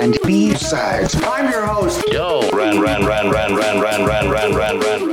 and B-sides. I'm your host. Yo, ran, ran, ran, ran, ran, ran, ran, ran, ran, ran,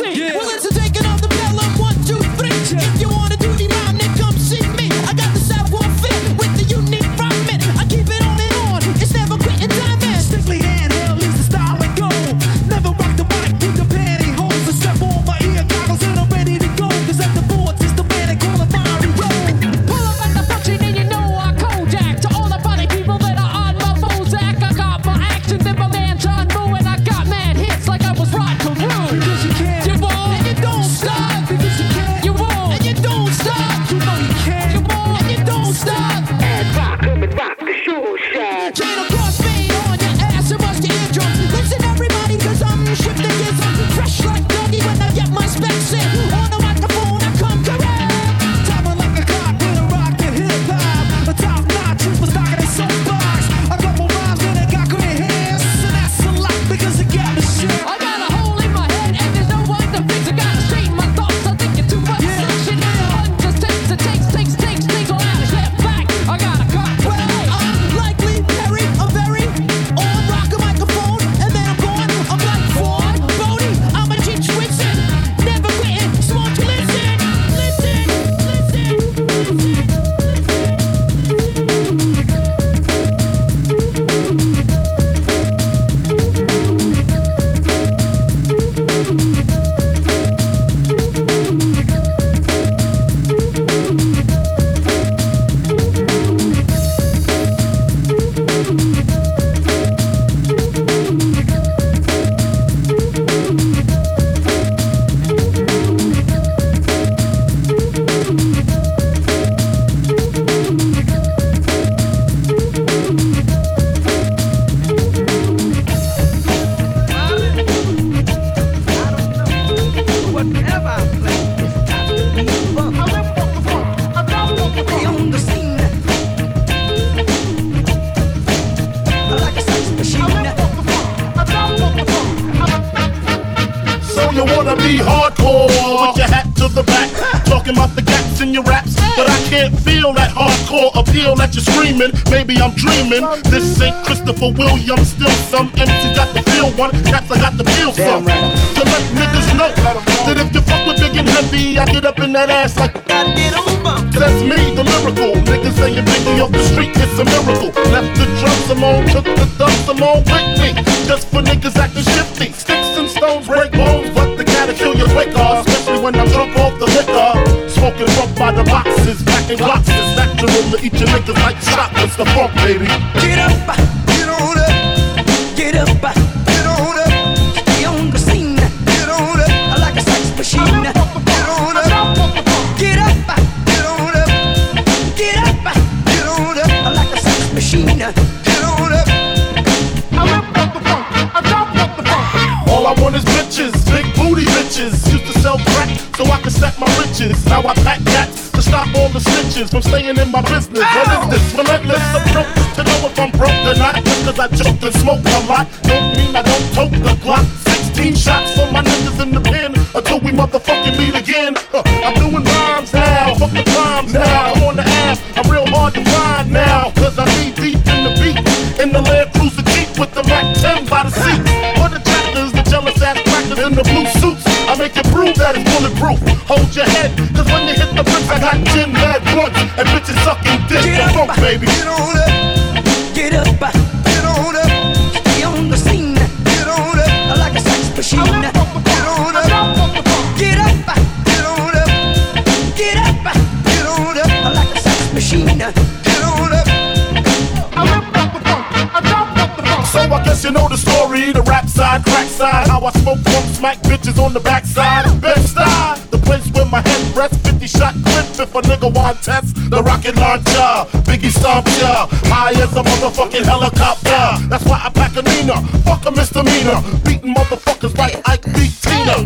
Yeah. We'll listen that you're screaming. Maybe I'm dreaming. This ain't Christopher Williams, still some MC got the feel one, cats I got the feel some. To let niggas know that if you fuck with big and heavy, I get up in that ass like that's me, the miracle. Niggas saying Biggie off the street, it's a miracle. Left the drums alone, took the dumps alone with me. Just for niggas acting shifty. Sticks and stones break bones, but they gotta kill you quicker. Especially when I'm drunk off and blocks is natural to each of niggas like shotguns. The funk, baby. Get up, get on up, get up, get on up. Stay on the scene, get on up. I like a sex machine. Get on up, get up, get on up, get up, get on up. I like a sex machine. Get on up. I lift up the funk, I drop up the funk. All I want is bitches, big booty bitches. Used to sell crack so I could stack my riches. Now I pack that stop all the snitches from staying in my business. What is this? Relentless approach to know if I'm broke or not. Just cause I joke and smoke a lot, don't mean I don't tote the Glock. 16 shots for my niggas in the pen until we motherfucking meet again. Uh, I'm doing rhymes now, fuck the crimes now. I'm on the ass, I'm real hard to find now. Cause I need deep in the beat, in the Land Cruiser Jeep with the Mac 10 by the seat. For the chapters, the jealous ass crackers in the blue suits. I make you prove that it's bulletproof. Hold your the bricks, I got gin mad blunts and bitches sucking dick. The funk, baby. Get on up, get up, get on up, stay on the scene. Get on up, I like a sex machine. Get on up, get up, get on up, get up, get on up, like a sex machine. Get on it. I dump up. The punk. I dump the phone. So I guess you know the story, the rap side, crack side, how I smoke funk, smack bitches on the backside. Shot clip if a nigga want test. The rocket launcher, Biggie stomp ya, high as a motherfucking helicopter. That's why I pack a Nina, fuck a misdemeanor, beating motherfuckers like Ike beat Tina.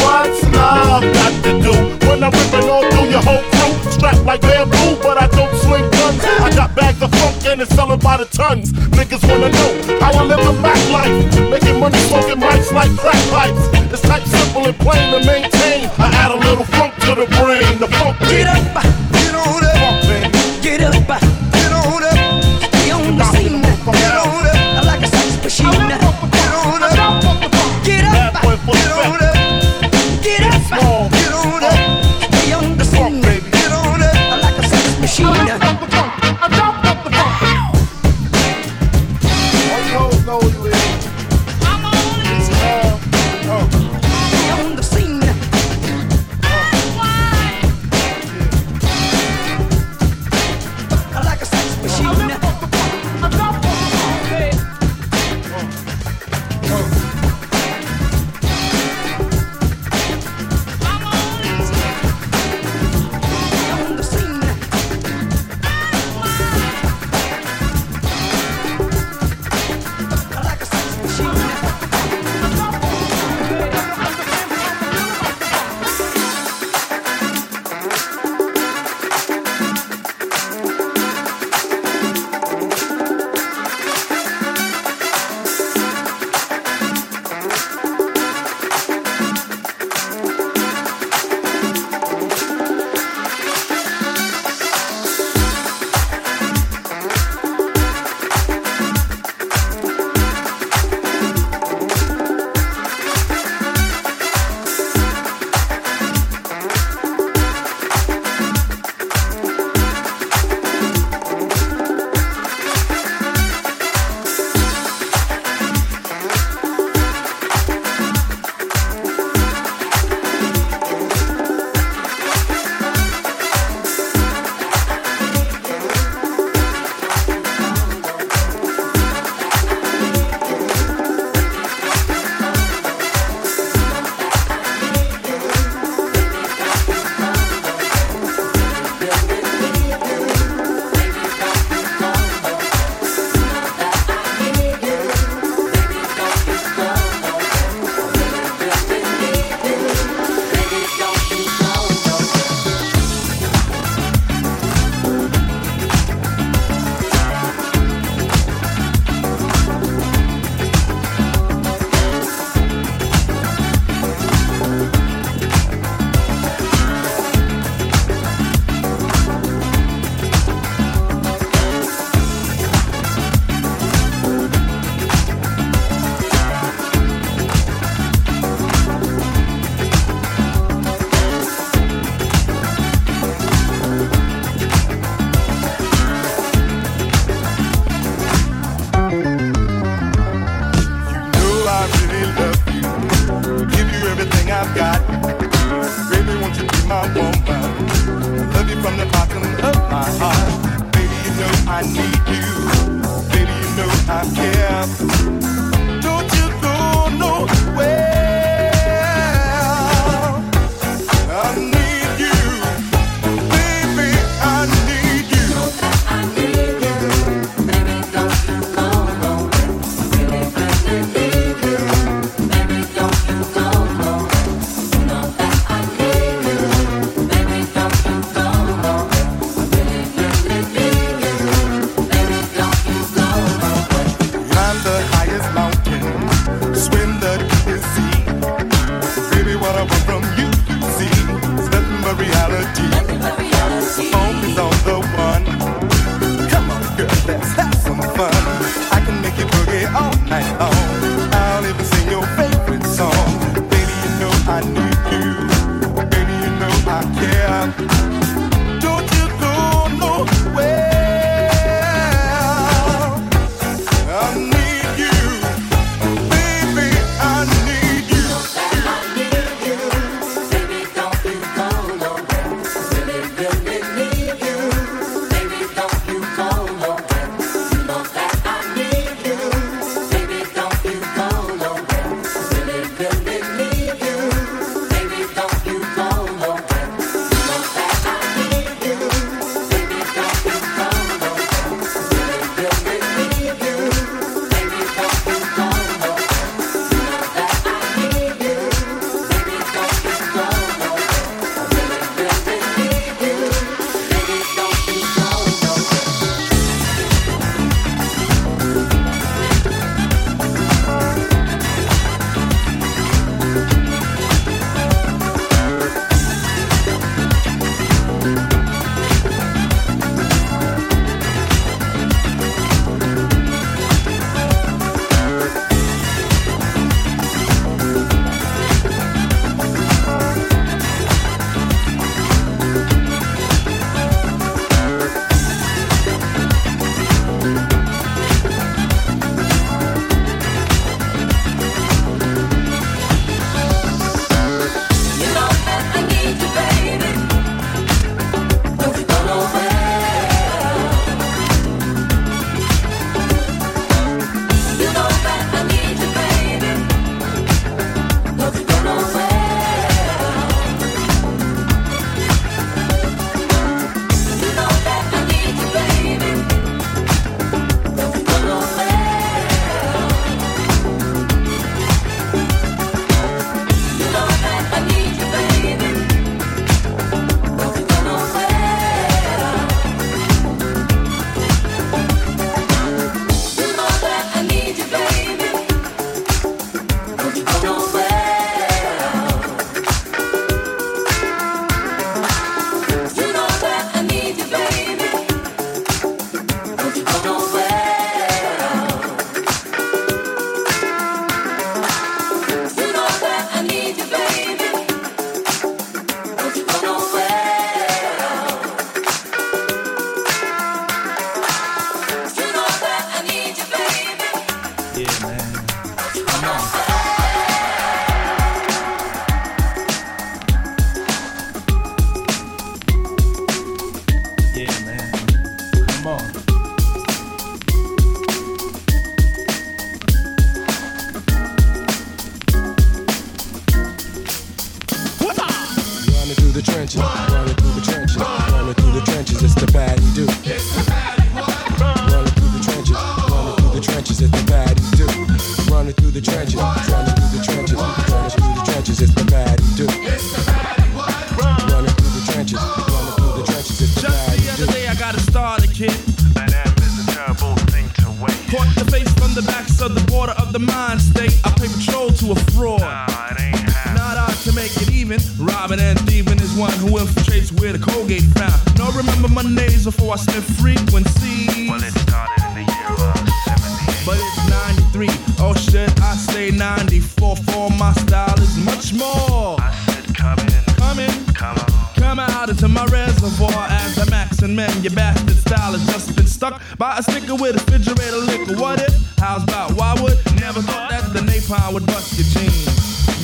What's love got to do when I'm ripping all through your whole crew? Strapped like bamboo, but I don't swing guns. I got bags of funk and it's selling by the tons. Niggas wanna know how I live a back life. Making money smoking mics like crack pipes. It's type simple and plain to maintain. I add a little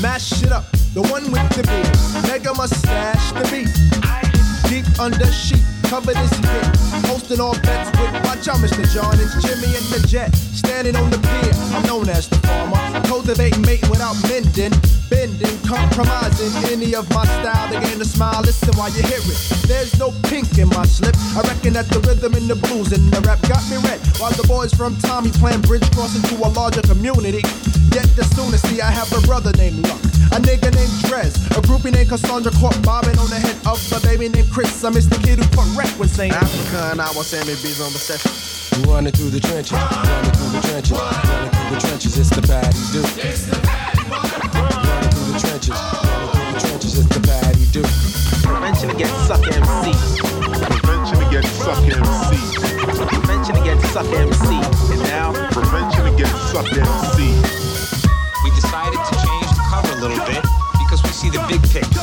Mash it up, the one with the beat. Mega mustache, the beat. Deep under sheet, cover this hit. Hosting all bets with watch out, Mr. John. It's Jimmy and the Jet. Standing on the pier, I'm known as the farmer. Cultivating, mating without mending. Bending, compromising any of my style. They gain a smile, listen while you hear it. There's no pink in my slip. I reckon that the rhythm and the blues and the rap got me red. While the boys from Tommy playing bridge crossing to a larger community. Yet the soonest see I have a brother named Luck. A nigga named Drez, a groupie named Cassandra caught bobbing on the head of a baby named Chris. I miss the kid who put rap when saying Africa and I was Sammy B's on the session. Running through the trenches, running through the trenches, running through the trenches, it's the patty do. It's the patty Running through the trenches, running through the trenches, it's the patty do. Prevention against suck MC. Prevention against suck MC. Prevention against suck MC. And now, Prevention against suck MC. we decided to change the cover a little bit because we see the big picture.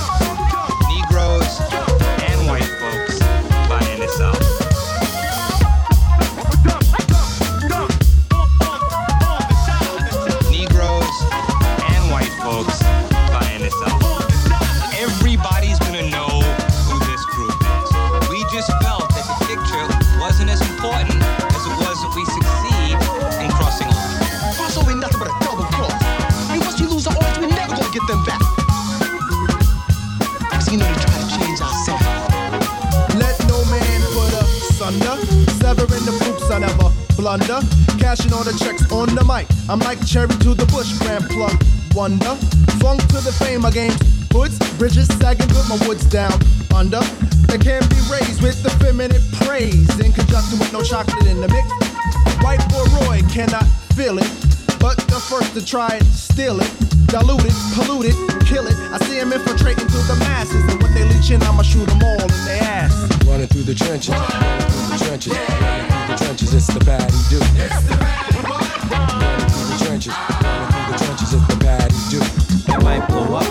Blunder. Cashing all the checks on the mic. I'm like cherry to the bush, grand plug. Wonder. Funk to the fame of games. Hoods, bridges sagging put my woods down under. They can be raised with the feminine praise in conjunction with no chocolate in the mix. White boy Roy cannot feel it, but the first to try it, steal it, dilute it, pollute it, kill it. I see him infiltrating through the masses, and when they leech in, I'ma shoot them all in their ass. Running through the trenches, running through the trenches, running through the trenches, it's the patty do. Running through the trenches, running through the trenches, it's the patty do. It might blow up,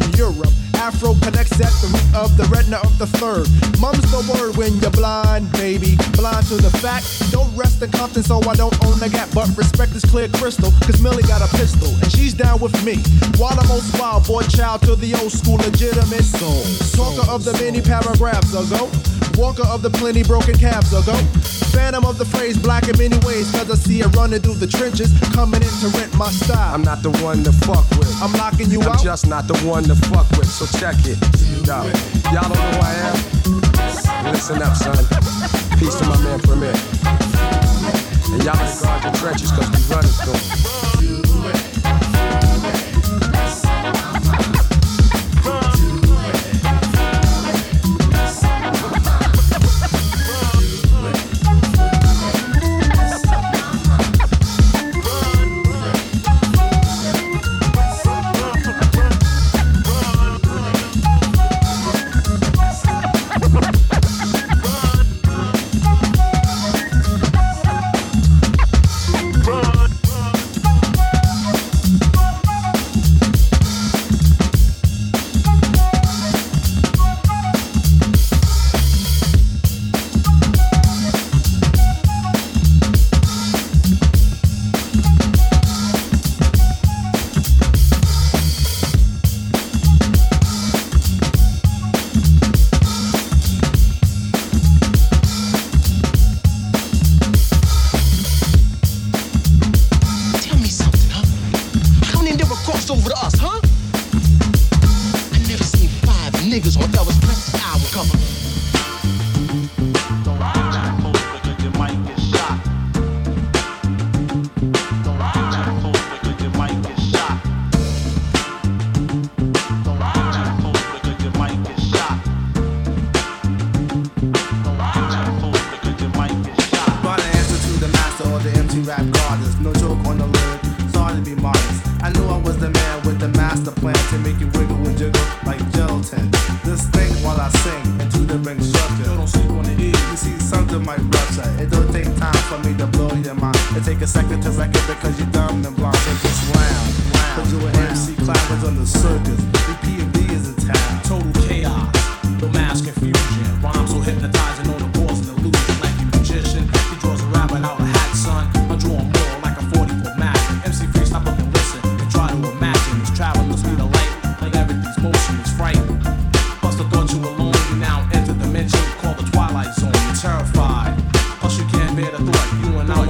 from Europe. Afro connects at the root of the retina of the third. Mum's the word when you're blind, baby. Blind to the fact. Don't rest in Compton, so I don't own the gap. But respect is clear crystal, cause Millie got a pistol, and she's down with me. While I'm most wild boy child to the old school legitimate soul. Talker of the many paragraphs ago. Walker of the plenty broken calves ago. Phantom of the phrase black in many ways, cause I see it running through the trenches, coming in to rent my style. I'm not the one to fuck with. I'm locking you I'm out. just not the one to fuck with, so check it. Yo, y'all don't know who I am? Listen up, son. Peace to my man Premier. And y'all better guard your trenches, cause we running through You and I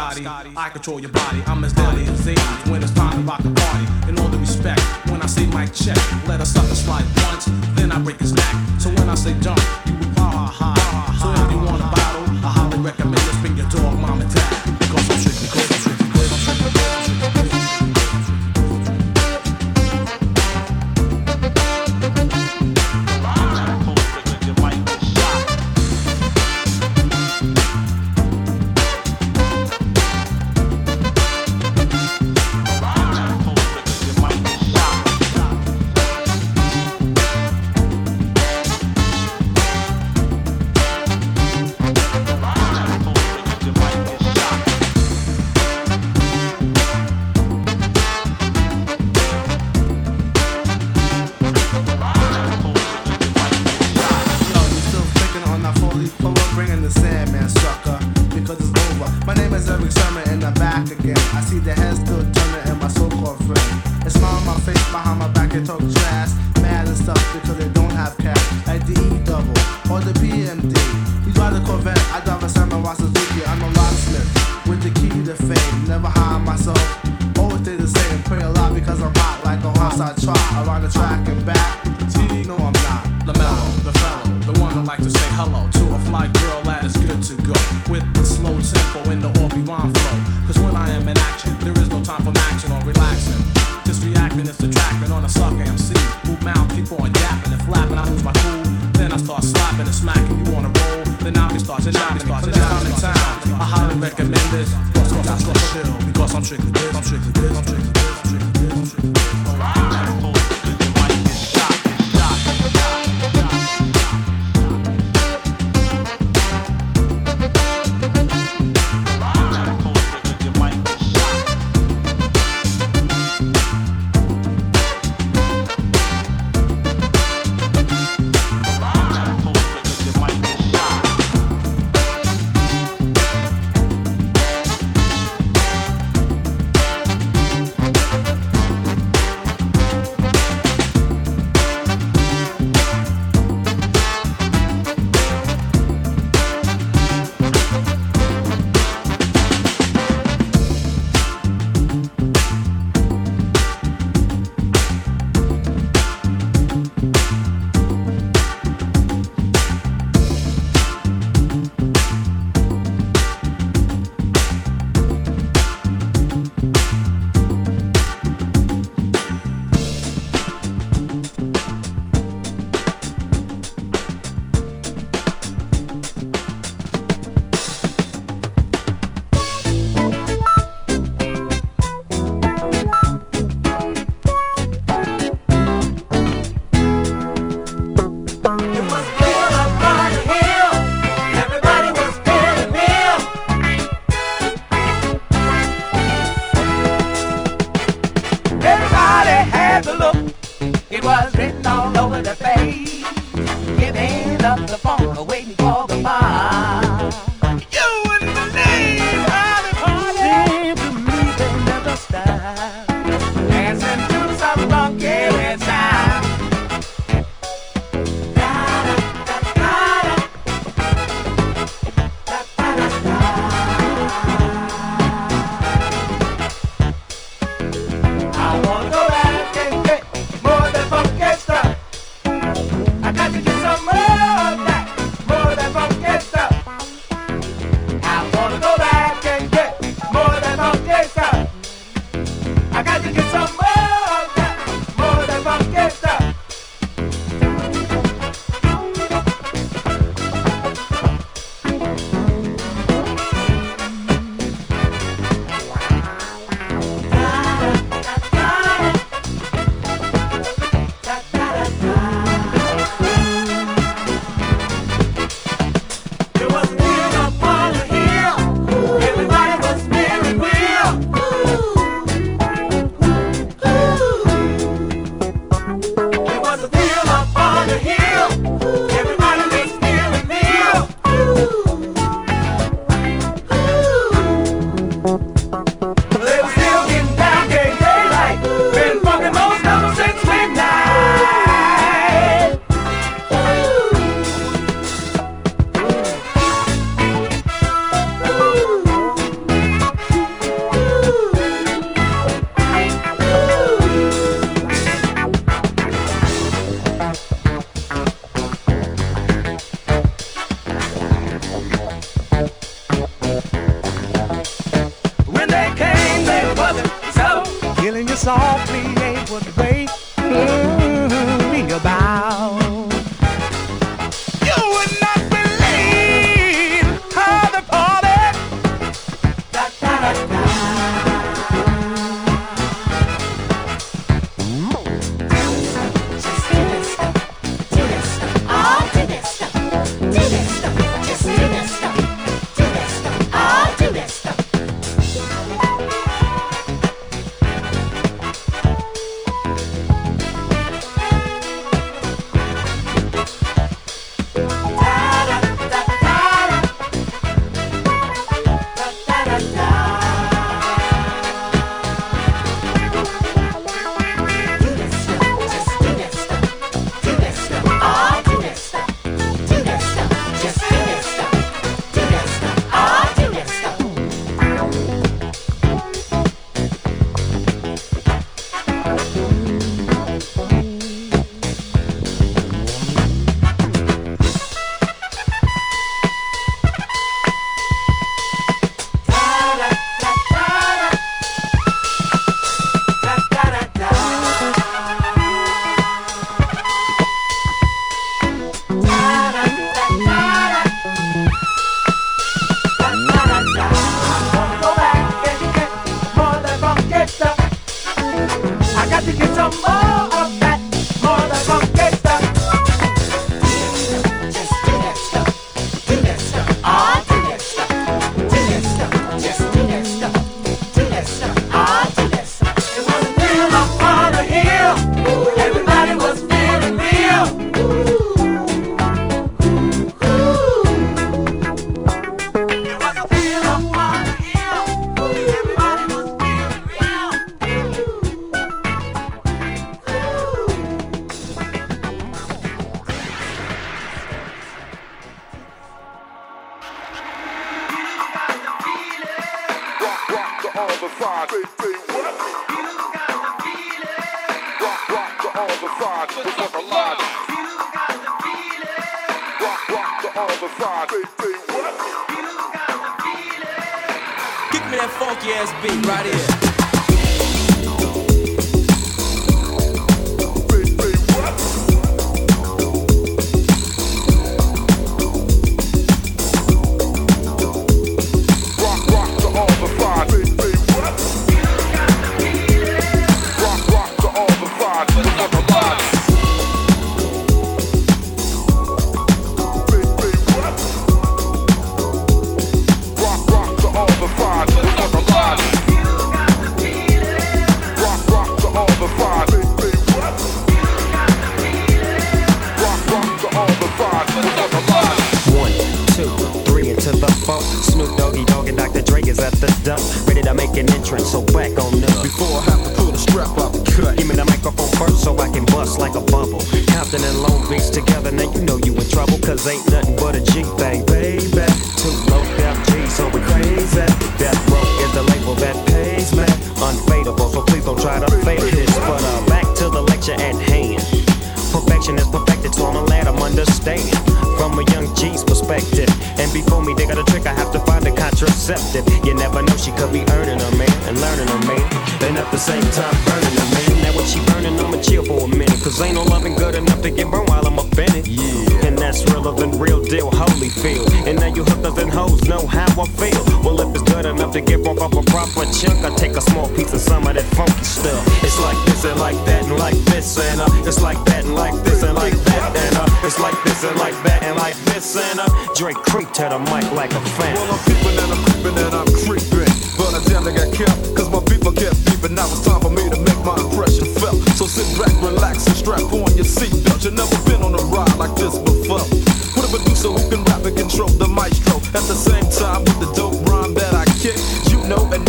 Scotty. I control your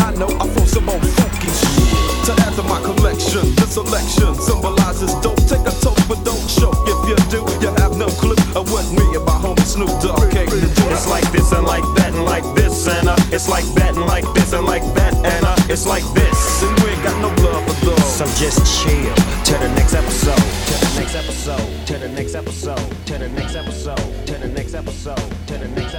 I know I throw some old funky shit. To add to my collection, the selection symbolizes dope. Take a toke, but don't choke. If you do, you have no clue of what me and my homie Snoop Dogg came to do. It's like this and like that and like this and uh, it's like that and like this and like that and uh, it's like this. And we ain't got no love for those. So just chill to the next episode, to the next episode, to the next episode, to the next episode, to the next episode, to the next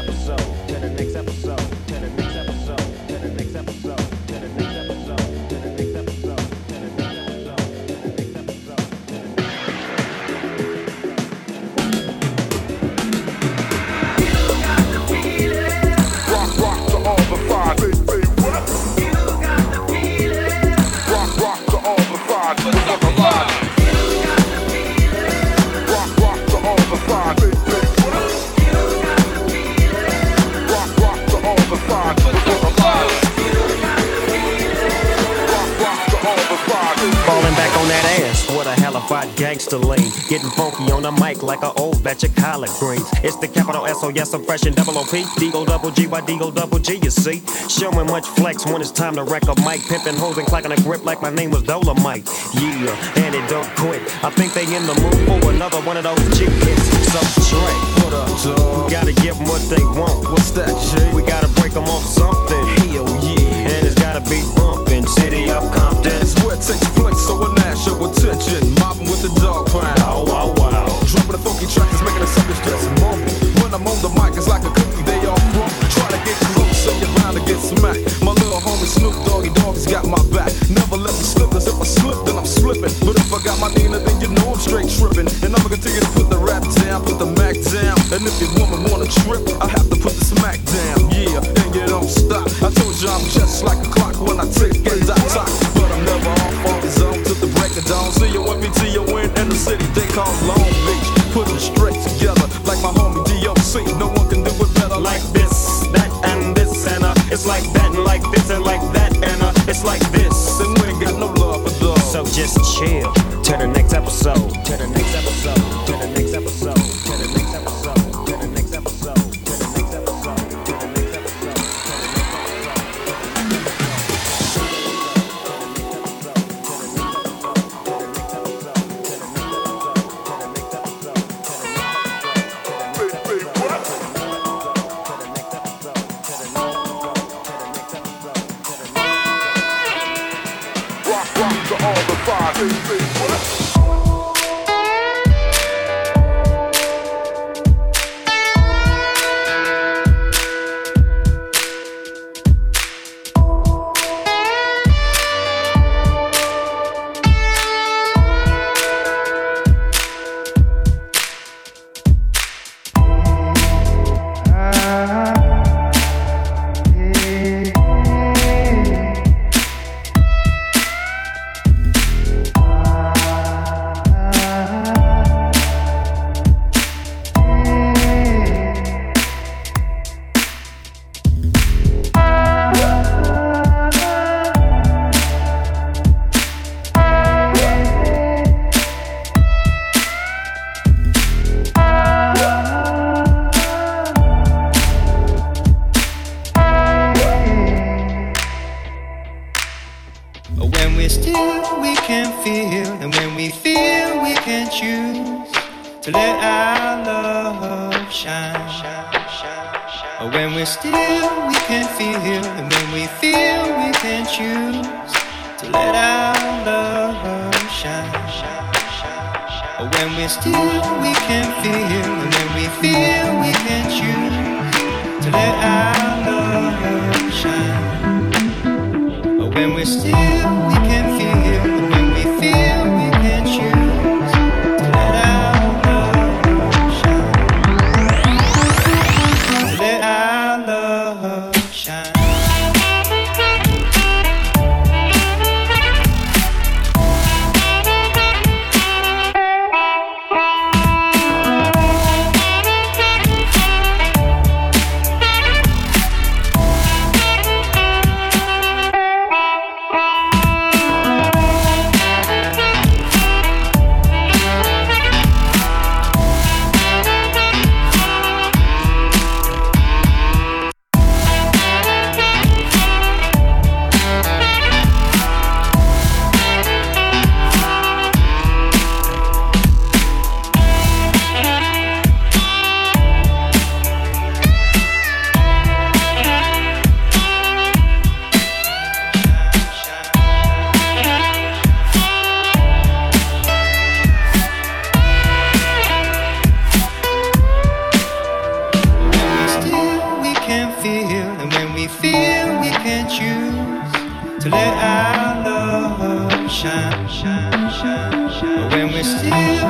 gangster lean. Getting funky on the mic like an old batch of collard greens. It's the capital S O yes, I'm fresh and double O P. D-O double G, Y D-O double G, you see. Showing much flex when it's time to wreck a mic. Pimping hoes and clacking a grip like my name was Dolomite. Yeah, and it don't quit. I think they in the mood for another one of those G hits. So Dre, What up, dog? we gotta give 'em what they want. What's that, Jay? We gotta break 'em off something. Hell yeah. And it's gotta be bumping. City of Compton. It's where it takes place, so a national attention. Mobbing with the dog pound. Oh, wow, wow. Dropping a funky track is making the suckers just mumble. When I'm on the mic, it's like a cookie, they all crumble. Try to get close and you're bound to get smacked. My little homie Snoop Doggy Dogg has got my back. Never let me slip, cause if I slip, then I'm slipping. But if I got my Nina, then you know I'm straight tripping. And I'ma continue to put the rap down, put the Mac down. And if your woman wanna trip, I have to put the smack down. call loan still we can feel. to let our love shine, shine, shine, shine. When we're still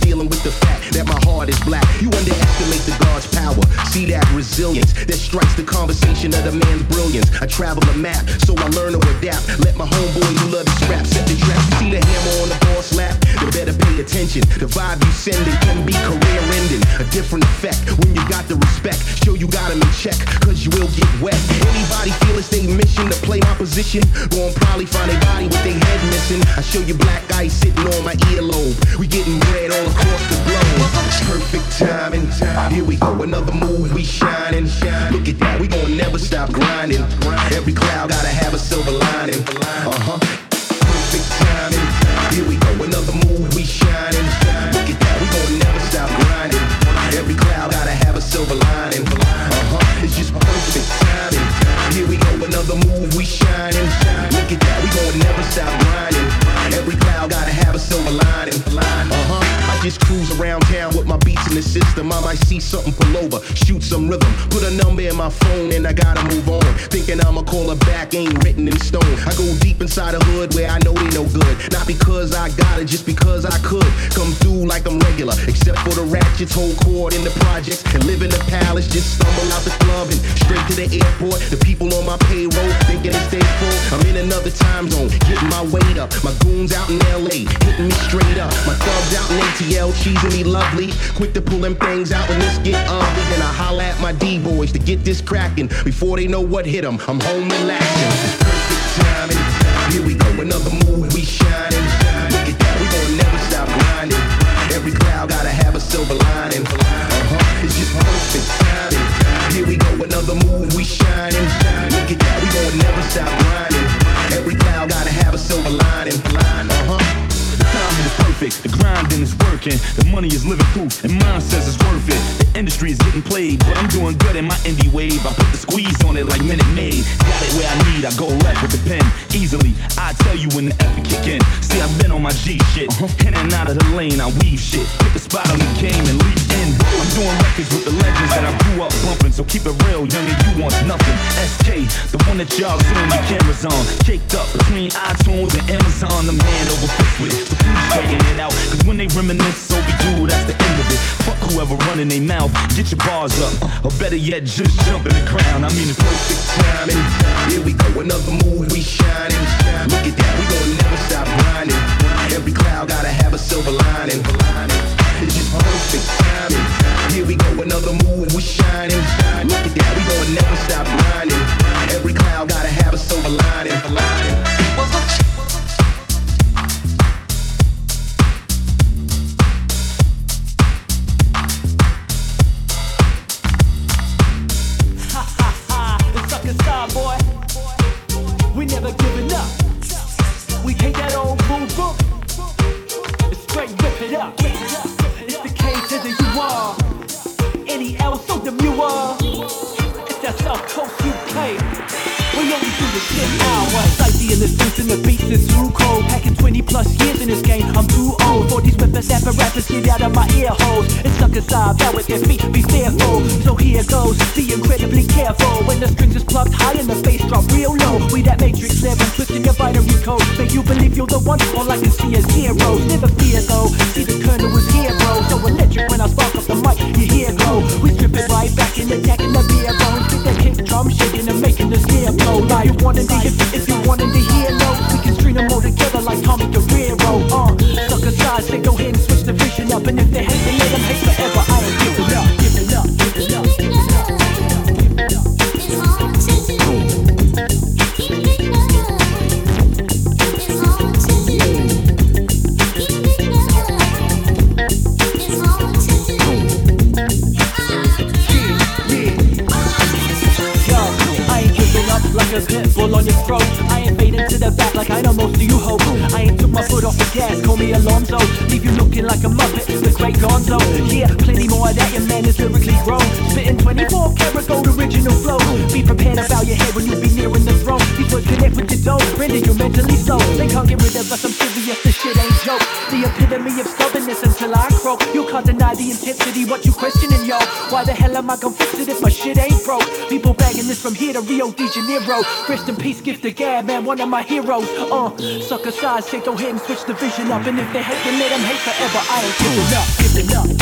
dealing with the fact that my heart is black. You underestimate the guard. See that resilience that strikes the conversation of the man's brilliance. I travel the map, so I learn to adapt. Let my homeboy who love this rap set the trap. See the hammer on the boss lap, you better pay attention. The vibe you sending can be career ending. A different effect when you got the respect. Show you got him in check, cause you will get wet. Anybody feel it's their mission to play my position? Gon' probably find a body with their head missing. I show you black ice sitting on my earlobe. We getting bread all across the globe. Perfect timing. Here we go, another move, we shining. Look at that, we gon' never stop grinding. Every cloud gotta have a silver lining. Uh huh. Perfect timing. Here we go, another move, we shining. Look at that, we gon' never stop grinding. Every cloud gotta have a silver lining. Uh huh. It's just perfect timing. Here we go, another move, we shining. Look at that, we gon' never stop grinding. Every cloud gotta have a silver lining. Uh huh. I just cruise around town with my beats in the system. I might see something pull over, shoot some rhythm, put a number in my phone, and I gotta move on. Thinking I'ma call her back ain't written in stone. I go deep inside the hood where I know they no good. Not because I got it, just because I could. Come through like I'm regular, except for the ratchets, whole court in the projects, and live in the palace. Just stumble out the club and straight to the airport. The people on my payroll thinking it's day full. I'm in another time zone, getting my weight up. My goons out in LA, hitting me straight up. My thugs out in ATL, cheesing me lovely. Quick to pull them things out when this get ugly. Then I holla at my D-boys to get this cracking. Before they know what hit them, I'm home relaxing. Perfect timing. Here we go, another move, we shining. The money is living proof, and mine says it's worth it. The industry is getting played, but I'm doing good in my indie wave. I put the squeeze on it like Minute Maid. Got it where I need, I go left with the pen easily. I tell you when the effort kick in. See, I've been on my G shit, uh-huh. in and out of the lane, I weave shit. Pick a spot on the game and leap in. I'm doing records with the legends that I grew up bumping, so keep it real, youngin', you want nothing. SK, the one that y'all zoom the cameras on, caked up between iTunes and Amazon. The man over with, so please straighten it out. Cause when they reminisce, so we do, that's the end of it. Fuck whoever running their mouth, get your bars up, or better yet, just jump in the crown. I mean, it's perfect timing. Here we go, another move, we shining. Look at that, we gon' never stop grinding. Every cloud gotta have a silver lining. It's just perfect timing. Here we go, another move, we shining. Look at that, we gon' never stop grinding. Every cloud gotta have a silver lining. the sucker boy. We never giving up. We take that old boom boom. and Straight rip it up. It's the K to the U R. Any L so demure. It's that South Coast UK. The shit our way. Spicy in the and beats is too cold. Packing 20 plus years in this game, I'm too old. For these rappers, apparatus, get out of my ear holes. It's sucker side, bow with their feet, be fearful. So here goes, be incredibly careful. When the strings is plucked high and the bass drop real low. We that matrix level, twisting your binary code. Make you believe you're the one, all I can see is zeros. Never fear though, see the kernel was here, bro. So electric when I spark up the mic, you hear glow. We strip it right back in the the wanted to hear, if you wanted to hear no, we can string them all together like Tommy us, I'm serious, this shit ain't joke. The epitome of stubbornness until I croak. You can't deny the intensity, what you questioning, yo? Why the hell am I it if my shit ain't broke? People bagging this from here to Rio de Janeiro. Rest in peace, gift the gab, man, one of my heroes. Uh, sucker size, take go ahead and switch the vision up. And if they hate, then let them hate forever. I ain't giving up, giving up.